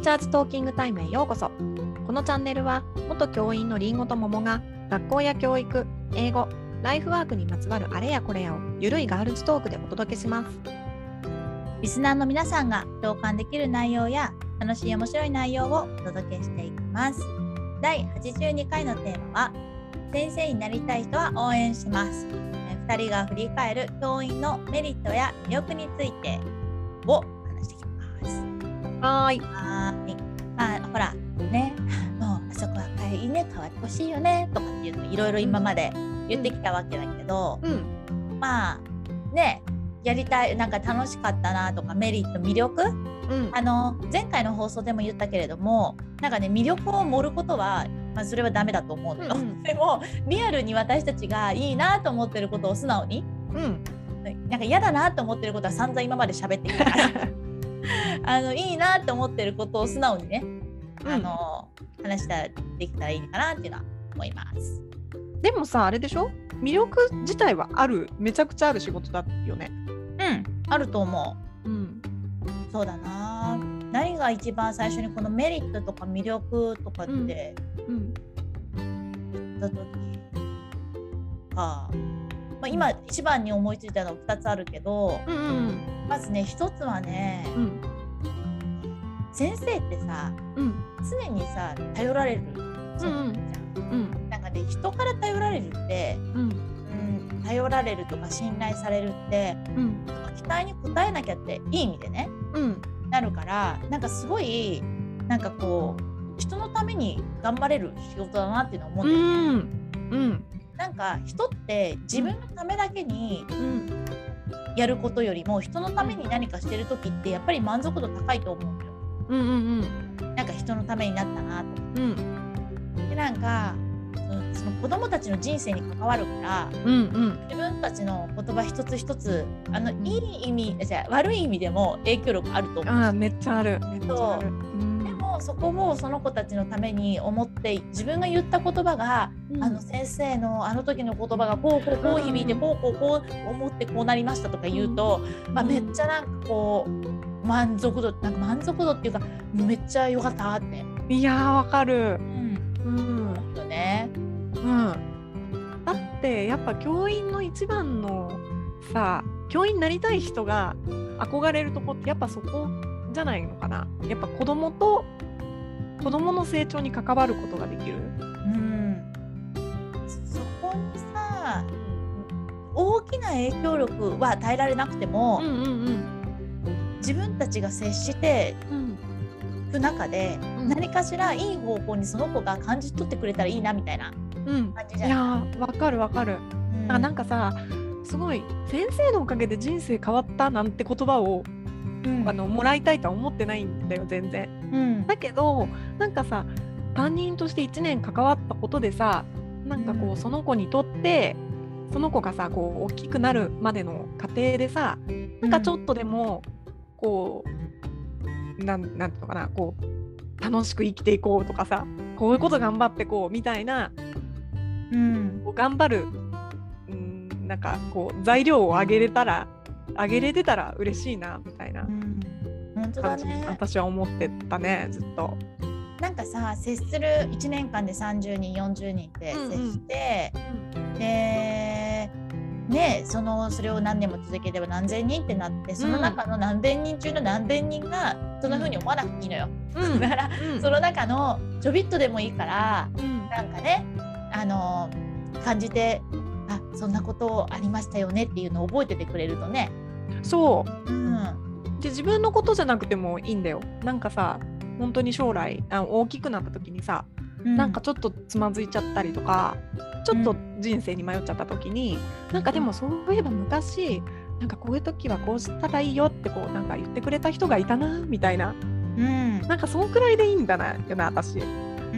ーチャーズトーキングタイムへようこそこのチャンネルは元教員のりんごと桃が学校や教育英語ライフワークにまつわるあれやこれやをゆるいガールズトークでお届けしますリスナーの皆さんが共感できる内容や楽しい面白い内容をお届けしていきます。第82回のテーマは先生になりたい人は応援します。2人が振り返る教員のメリットや魅力についてを話していきます。はーい。はーい。まあほらね、もうあそこはいいね変わってほしいよねとかっていうのをいろいろ今まで言ってきたわけだけど、うん。まあねやりたいなんか楽しかったなとかメリット魅力？うん。あの前回の放送でも言ったけれどもなんかね魅力を盛ることは、まあ、それはダメだと思うのうん。でもリアルに私たちがいいなと思ってることを素直に。うん。なんか嫌だなと思ってることは散々今まで喋ってきたから あのいいなと思ってることを素直にねあの、話したらできたらいいかなっていうのは思います。でもさあれでしょ？魅力自体はあるめちゃくちゃある仕事だよね。うんあると思う。うん。そうだな。何が一番最初にこのメリットとか魅力とかってうん。言うん。った時か、まあ、今一番に思いついたのは2つあるけどうんうんまずね1つはねうん。先生ってさうん。常にさ頼られるじゃん。うんうん。なんかね人から頼られるって、頼られるとか信頼されるってうん。期待に応えなきゃっていい意味でねうん。なるからなんかすごいなんかこう人のために頑張れる仕事だなっていうのは思うんうだよね。ん。うんなんか人って自分のためだけにうん。やることよりも人のために何かしてる時ってやっぱり満足度高いと思うんだよ。うんうんなんか人のためになったなとか。うん。でなんかその子供たちの人生に関わるからうんうん。自分たちの言葉一つ一つあのいい意味じゃあ悪い意味でも影響力あると思う。あーめっちゃある。めっちゃある。うん。でもそこをその子たちのために思って自分が言った言葉が、うん。あの先生のあの時の言葉がこうこうこう響いてうん。こうこうこう思ってこうなりましたとか言うと、まあ、めっちゃなんかこう満足度なんか満足度っていうかめっちゃ良かったって、いやーわかる。うん、うん思うよね。うん。だってやっぱ教員の一番のさ教員になりたい人が憧れるとこってやっぱそこじゃないのかな。やっぱ子供と子供の成長に関わることができる？うん、そそこにさ大きな影響力は与えられなくても、うんうん自分たちが接してうん。いく中で、うん。何かしらいい方向にその子が感じ取ってくれたらいいなみたいなうん。感じじゃいやないーわかるわかる。うん。あなんかさすごい先生のおかげで人生変わったなんて言葉をうん。あのもらいたいとは思ってないんだよ全然うん。だけどなんかさ担任として1年関わったことでさなんかこうその子にとってその子がさこう大きくなるまでの過程でさなんかちょっとでもこうなんなんていうのかなこう楽しく生きていこうとかさこういうこと頑張ってこうみたいなうん。こう頑張るうんなんかこう材料をあげれたらあげれてたら嬉しいなみたいな。うん本当ね。私は思ってたねずっと。なんかさ接する1年間で30人40人って接して、でねそのそれを何年も続ければ何千人ってなってその中の何千人中の何千人がそんな風に思わなくていいのよ。うん。だからうん。その中のちょびっとでもいいからうん。なんかねあの感じてあそんなことありましたよねっていうのを覚えててくれるとね。そう。うんで自分のことじゃなくてもいいんだよ。なんかさ本当に将来あ大きくなった時にさ、なんかちょっとつまずいちゃったりとかちょっと人生に迷っちゃった時に、なんかでもそういえば昔なんかこういう時はこうしたらいいよってこうなんか言ってくれた人がいたなみたいな。うん。なんかそんくらいでいいんだなよな私、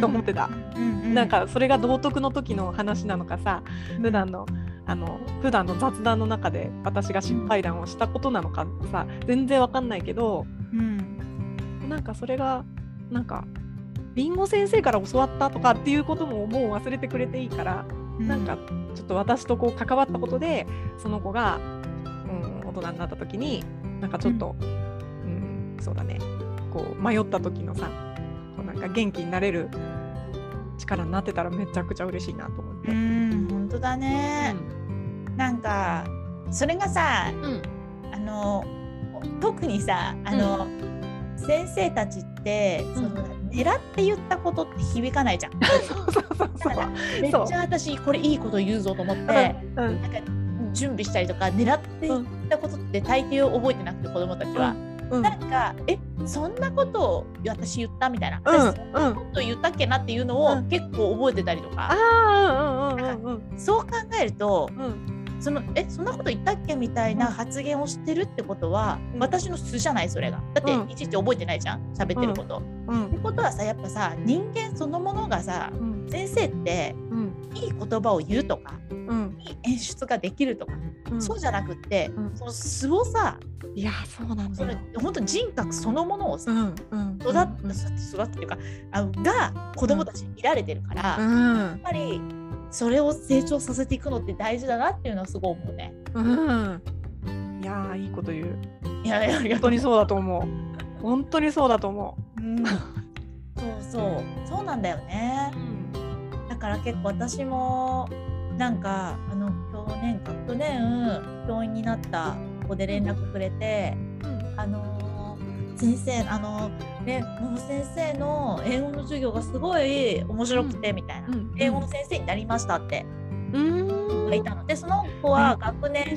と思ってた。うん。なんかそれが道徳の時の話なのかさ普段のあの普段の雑談の中で私が失敗談をしたことなのかさ全然わかんないけどうん。なんかそれがなんかりんご先生から教わったとかっていうことももう忘れてくれていいから、なんかちょっと私とこう関わったことでその子が、うん、大人になった時になんかちょっと、うん。そうだね。こう迷った時のさこうなんか元気になれる力になってたらめちゃくちゃ嬉しいなと思って。うん本当だね、なんかそれがさうん。あの特にさあの、先生たちって、うん。その狙って言ったことって響かないじゃん。そうそうそうそう。めっちゃ私これいいこと言うぞと思って、うん。なんか準備したりとか狙って言うんったことって大抵覚えてなくて子供たちは。うん。なんかえそんなことを私言ったみたいな、うん。私そんなこと言ったっけなっていうのをうん。結構覚えてたりとか、そう考えるとうんうんそのえそんなこと言ったっけみたいな発言をしてるってことは、うん。私の素じゃないそれが。だって、うん。いちいち覚えてないじゃん喋ってること。うん。ってことはさやっぱさ人間そのものがさうん。先生ってうん。いい言葉を言うとかうん。いい演出ができるとか、うん。そうじゃなくって、うん。その素をさいやそうなんだよ。本当人格そのものをさ、うんうん育って育ってっていうかあのが子供たちに見られてるから、やっうん。ぱりそれを成長させていくのって大事だなっていうのはすごい思うね。うんいやーいいこと言う。いやいや本当にそうだと思う。本当にそうだと思うん、そうそうそうなんだよねう。。だから結構私もなんかあの去年か去年教員になった子で連絡くれて、あのー先生あのねもう先生の英語の授業がすごい面白くてみたいな、うん。英語の先生になりましたって。うん。がいたのでその子は学年。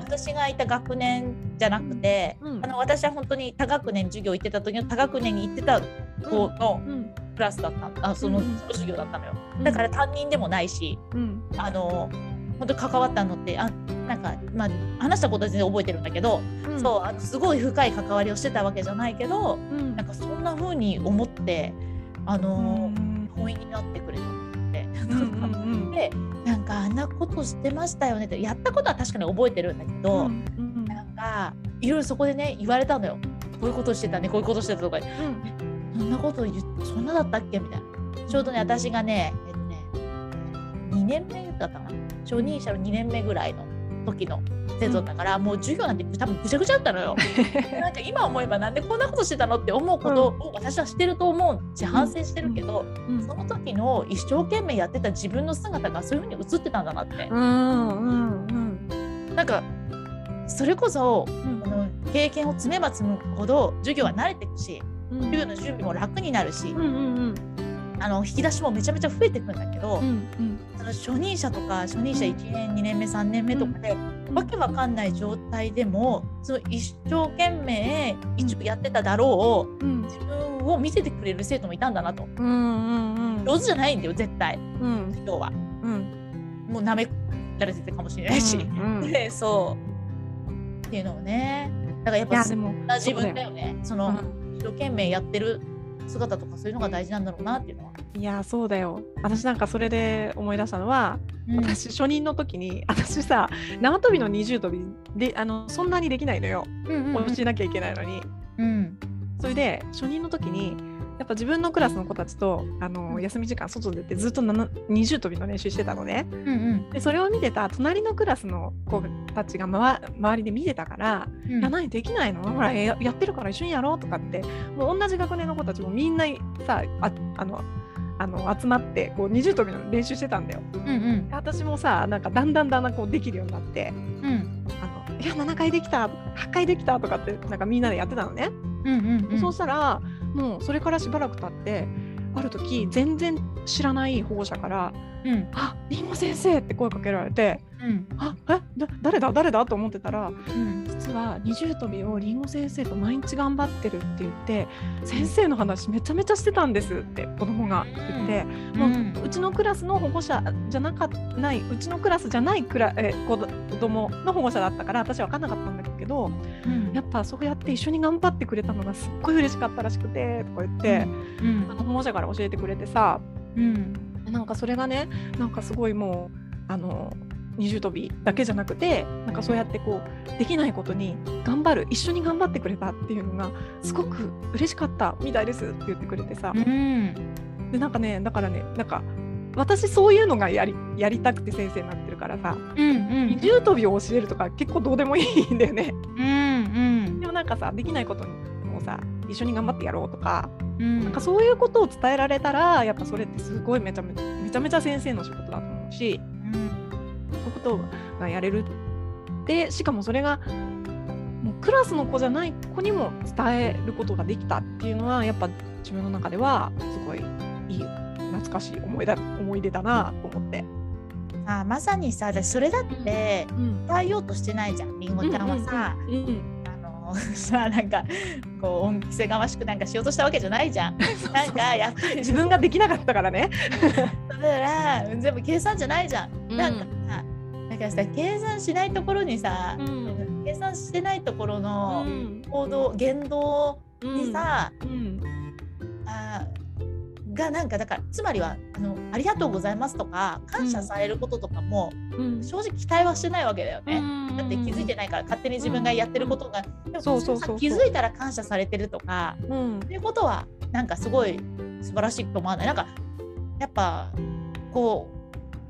私がいた学年じゃなくて、うん。あの私は本当に多学年授業行ってた時の多学年に行ってた子のうん。クラスだったあその,、授業だったのよ。だから担任でもないしうん。あの本当に関わったのってあなんか、まあ、話したことは全然覚えてるんだけど、うん。そうあのすごい深い関わりをしてたわけじゃないけどうん。なんかそんな風に思ってあうの、ん。本意になってくれたって。うんうん。でなんかあんなことしてましたよねってやったことは確かに覚えてるんだけど、うんうん。なんかいろいろそこでね言われたのよ。こういうことしてたねこういうことしてたとか。そんなこと言っそんなだったっけ？みたいな。ちょうどね私がねえっとね2年目だったかな。初任者の2年目ぐらいの時の生徒だから、もう授業なんて多分ぐちゃぐちゃだったのよ。なんか今思えばなんでこんなことしてたのって思うことを私はしてると思う。し反省してるけど、うん。その時の一生懸命やってた自分の姿がそういうふうに映ってたんだなって、うんうんうんなんかそれこそうん。あの経験を積めば積むほど授業は慣れていくしうん授業の準備も楽になるし、うんうんあの引き出しもめちゃめちゃ増えていくんだけど、うんうん。初任者とか初任者1年2年目3年目とかで、わけわかんない状態でもその一生懸命一応やってただろううん。自分を見せてくれる生徒もいたんだなと。うんうんうん。上手じゃないんだよ絶対。うん。今日は。うん。もうなめられてたかもしれないし、うんうん。で そう。っていうのをね。だからやっぱ自分だよね。その、一生懸命やってる姿とかそういうのが大事なんだろうなっていうのは、いやそうだよ。私なんかそれで思い出したのは、うん。私初任の時に 私さ縄跳びの二重跳びであのそんなにできないのよ。うんうん教えなきゃいけないのに。うん。それで初任の時にやっぱ自分のクラスの子たちとあの休み時間外出てずっと二重跳びの練習してたのね。うんうん。でそれを見てた隣のクラスの子たちがまわ周りで見てたから「うん。いや何できないの？ほらややってるから一緒にやろう」とかってもう同じ学年の子たちもみんなさああのあの集まってこう二重跳びの練習してたんだよ。うんうん。で私もさなんかだんだんだんだんこうできるようになってうん「あのいや7回できた」「8回できた」とかってなんかみんなでやってたのね。うんうんうん。そうしたらもうそれからしばらく経ってある時全然知らない保護者からうん「ありんご先生」って声かけられてうん「あえだ誰だ？誰だ?」と思ってたらうん実は二重跳びをりんご先生と毎日頑張ってるって言って先生の話めちゃめちゃしてたんですって子供が言って、もううんうちのクラスの保護者じゃなかないうちのクラスじゃないクラえ子供の保護者だったから私は分かんなかったんだけどうん。やっぱそうやって一緒に頑張ってくれたのがすっごい嬉しかったらしくてとか言って、うん。あの保護者から教えてくれてさうん。なんかそれがねなんかすごいもうあの二重跳びだけじゃなくてなんかそうやってこうできないことに頑張る一緒に頑張ってくれたっていうのがすごく嬉しかったみたいですって言ってくれてさ。うん。でなんかねだからねなんか私そういうのがやりやりたくて先生になってるからさうんうん。二重跳びを教えるとか結構どうでもいいんだよね。うんうん。でもなんかさできないことにをさ一緒に頑張ってやろうとか,、うん。なんかそういうことを伝えられたらやっぱそれってすごいめちゃめちゃめちゃめちゃ先生の仕事だと思うしうんそういうことがやれるでしかもそれがもうクラスの子じゃない子にも伝えることができたっていうのはやっぱ自分の中ではすごいいい懐かしい思いだ思い出だなと思って。あまさにさ私それだってうん。伝えようとしてないじゃんりんごちゃんはさ、うんうんあの さなんかこう恩着せがましくなんかしようとしたわけじゃないじゃん。なんかやっぱり自分ができなかったからね。だから全部計算じゃないじゃん。うん。なんかさだからさ計算しないところにさ、ん。計算してないところのうん。行動言動にさ、うん。あがなんかだからつまりはあのありがとうございますとか感謝されることとかも、うん。正直期待はしてないわけだよね。だって気づいてないから勝手に自分がやってることが、でもそうそう気づいたら感謝されてるとかうん。っていうことはなんかすごい素晴らしいと思わない？なんかやっぱこ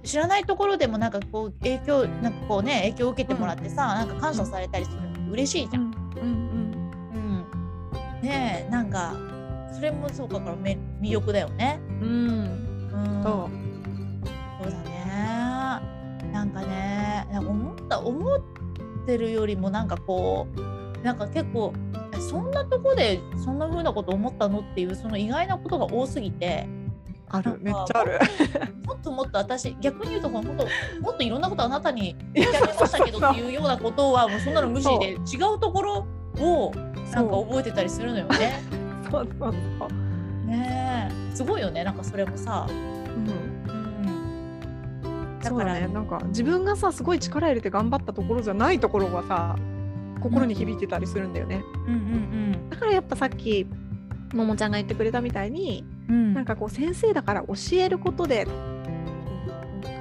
う知らないところでもなんかこう影響なんかこうね影響を受けてもらってさ、なんか感謝されたりするの嬉しいじゃん。うん。うん。ねえなんかそれもそうかからめ魅力だよね。うんうんうん、そそうだね。なんかね、なんか思った思ってるよりもなんかこうなんか結構えそんなとこでそんな風なこと思ったのっていうその意外なことが多すぎて、あるめっちゃある。もっともっと私逆に言うと本当もっといろんなことあなたに言ってあげましたけどっていうようなことはもうそんなの無視で違うところをなんか覚えてたりするのよね。そうそうそう。ねえ。すごいよね。なんかそれもさ。うん。うん、だから。ね、なんか自分がさすごい力入れて頑張ったところじゃないところがさ心に響いてたりするんだよね、うんうんだからやっぱさっきももちゃんが言ってくれたみたいに、うん。なんかこう先生だから教えることで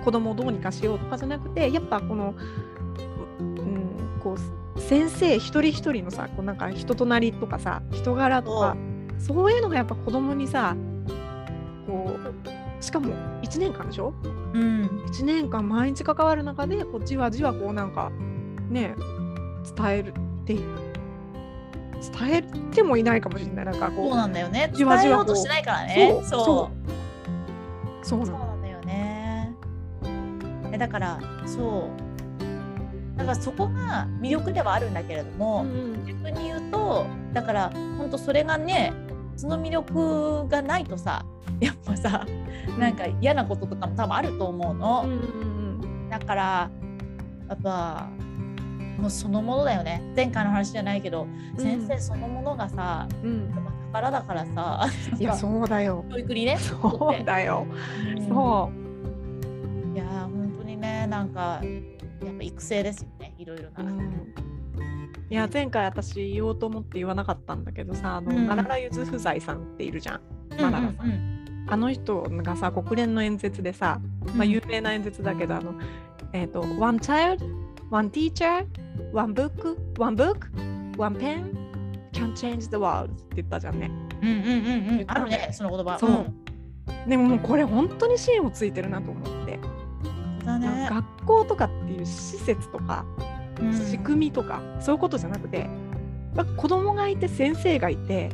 子供をどうにかしようとかじゃなくてやっぱこの、うん、こう先生一人一人のさこうなんか人となりとかさ人柄とかそういうのがやっぱ子供にさこうしかも1年間でしょ？うん。1年間毎日関わる中でこうじわじわこうなんかね伝えるって伝えてもいないかもしれない。なんかそうこなんだよね。じわじわ伝えようとしてないからね。そうそう。う。そうなの。そうなんだよね。えだからそう。だからそこが魅力ではあるんだけれども、うん逆に言うとだから本当それがねその魅力がないとさやっぱさなんか嫌なこととかも多分あると思うの。うんうんだからやっぱもうそのものだよね。前回の話じゃないけど、うん。先生そのものがさうん。宝だからさ いやそうだよ。教育にねそうだよ。うん。そいやー本当にねなんかやっぱ育成ですよねいろいろう、な。うんいや前回私言おうと思って言わなかったんだけどさあの、うん。マララユズフザイさんっているじゃん。うんマララさん、うんあの人がさ国連の演説でさ、まあ、有名な演説だけど、あのえっ、と One child, one teacher, one book, one book, one pen can change the world って言ったじゃんね。うんうんうんうん。あるねその言葉。そう。んでももうこれ本当に芯をついてるなと思って、だね。学校とかっていう施設とかうん仕組みとか、そういうことじゃなくて、まあ子供がいて先生がいて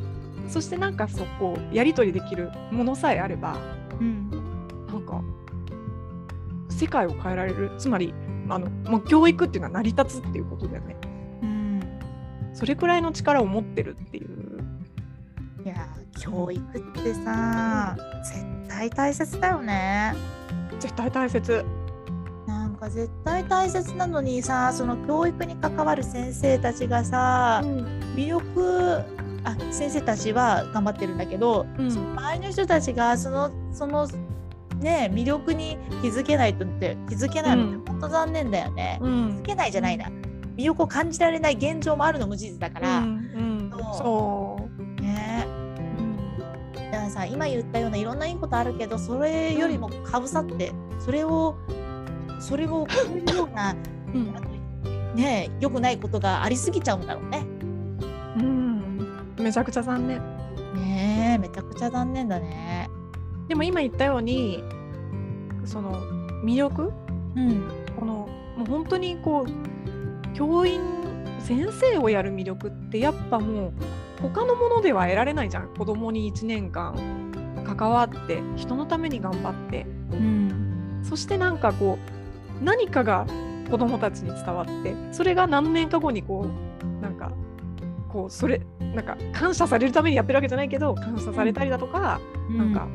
そしてなんかそこやり取りできるものさえあればうん。なんか世界を変えられる。つまりあの、まあ、教育っていうのは成り立つっていうことだよね。うん。それくらいの力を持ってるっていう。いやー教育ってさ絶対大切だよね。絶対大切か絶対大切なのにさその教育に関わる先生たちがさ魅力あ先生たちは頑張ってるんだけど、うん。その周りの人たちがそのそのね魅力に気づけないとって気づけないのって本当残念だよね。う気んづけないじゃないな。魅力を感じられない現状もあるのも事実だから、うん。うん。そう。そう。ね。だからさ今言ったようないろんないいことあるけどそれよりもかぶさってそれをそれを超えるようなうん。ね良くないことがありすぎちゃうんだろうね。うん。めちゃくちゃ残念。ねえめちゃくちゃ残念だね。でも今言ったようにその魅力？うん。このもう本当にこう教員先生をやる魅力ってやっぱもう他のものでは得られないじゃん。子供に1年間関わって人のために頑張って、うん。そしてなんかこう何かが子供たちに伝わってそれが何年か後にこうなんかこうそれなんか感謝されるためにやってるわけじゃないけど感謝されたりだとか、なんか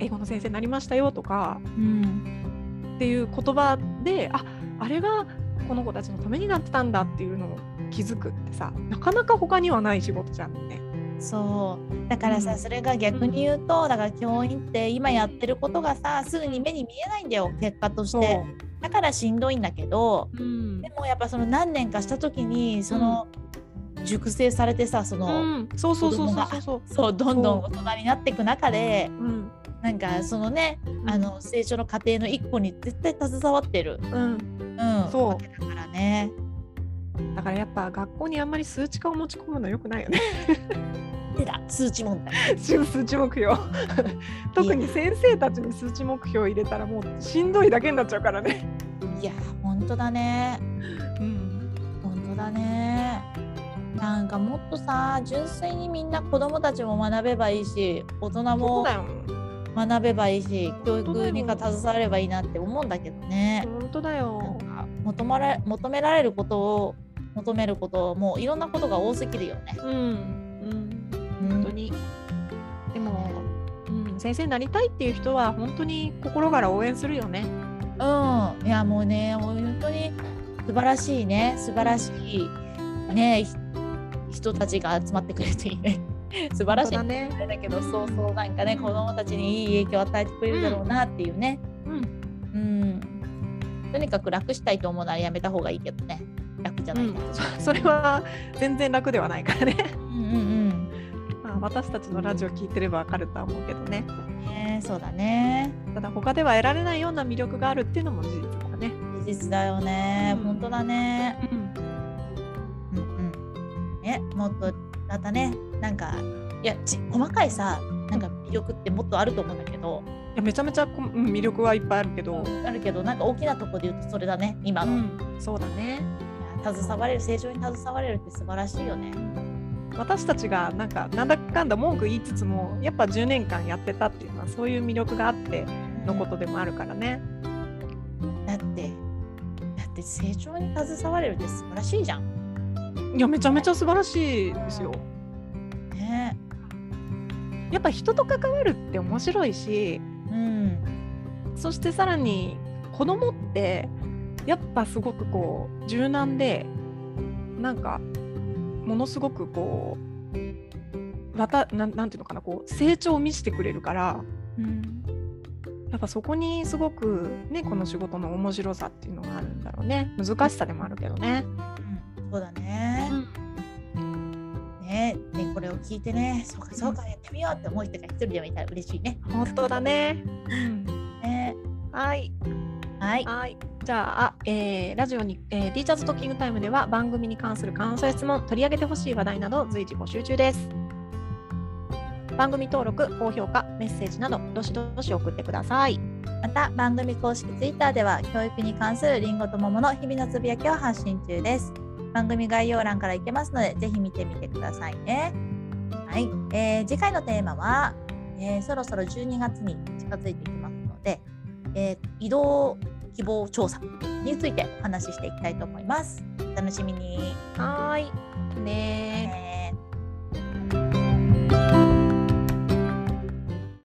英語の先生になりましたよとかうんっていう言葉でああれがこの子たちのためになってたんだっていうのを気づくってさなかなか他にはない仕事じゃんね。そう。だからさ、うん。それが逆に言うとだから教員って今やってることがさすぐに目に見えないんだよ結果としてだからしんどいんだけどう、うん。でもやっぱその何年かした時にその、熟成されてさその、うん、そうそうそうそう。そう。どんどん大人になっていく中でうん。なんかそのねあの成長の過程の一個に絶対携わってる、うん、うん、そう。わけだからね。だからやっぱ学校にあんまり数値化を持ち込むのよくないよねでだ数値問題。数値目標 特に先生たちに数値目標を入れたらもうしんどいだけになっちゃうからね。いや本当だねうん、本当だね。なんかもっとさ純粋にみんな子供たちも学べばいいし大人も。学べばいいし教育にか携わればいいなって思うんだけどね。本当だよ。か求まれ求められることを求めることもういろんなことが多すぎるよね。うん、うん、うん本当に。でも、うん、先生になりたいっていう人は本当に心から応援するよね。うん、いやもうね、もう本当に素晴らしいね、素晴らしいね、ひ人たちが集まってくれていいね。素晴らしいね。だけど、そうそう、なんかね、子供たちにいい影響を与えてくれるだろうなっていうね。うん、うん。とにかく楽したいと思うならやめた方がいいけどね。楽じゃないうんそれは全然楽ではないからね。私たちのラジオ聞いてればわかるとは思うけどね。うん。ね、そうだね。ただ他では得られないような魅力があるっていうのも事実だね。事実だよね。うん本当だね。うん、うんうん。ね、もっとまたね、なんか、いや、ち細かいさ、なんか魅力ってもっとあると思うんだけど、いやめちゃめちゃこうん魅力はいっぱいあるけど、あるけど、なんか大きなところで言うとそれだね、今の。いうん、そうだね。や携われる、成長に携われるって素晴らしいよね。私たちがなんかなんだかんだ文句言いつつもやっぱ10年間やってたっていうのはそういう魅力があってのことでもあるからね。だって、だって成長に携われるって素晴らしいじゃん。いやめちゃめちゃ素晴らしいですよ。ね。やっぱ人と関わるって面白いしうん。そしてさらに子供ってやっぱすごくこう柔軟でなんかものすごくこうまたなんなんていうのかなこう成長を見せてくれるからうん。やっぱそこにすごくねこの仕事の面白さっていうのがあるんだろうね難しさでもあるけどね。うん、そうだね。ねねこれを聞いてね、そうかそうかやってみようって思う人が一人でもいたら嬉しいね。本当だね。ねはいはい。はい。じゃあ、えーラジオに、えーティーチャーズトッキングタイムでは番組に関する感想や質問、取り上げてほしい話題など随時募集中です。番組登録、高評価、メッセージなど、どしどし送ってください。また番組公式ツイッターでは教育に関するりんごと桃の日々のつぶやきを発信中です。番組概要欄から行けますのでぜひ見てみてくださいね。はい、えー次回のテーマは、えーそろそろ12月に近づいてきますので、えー移動希望調査についてお話ししていきたいと思います。お楽しみに。はい。ね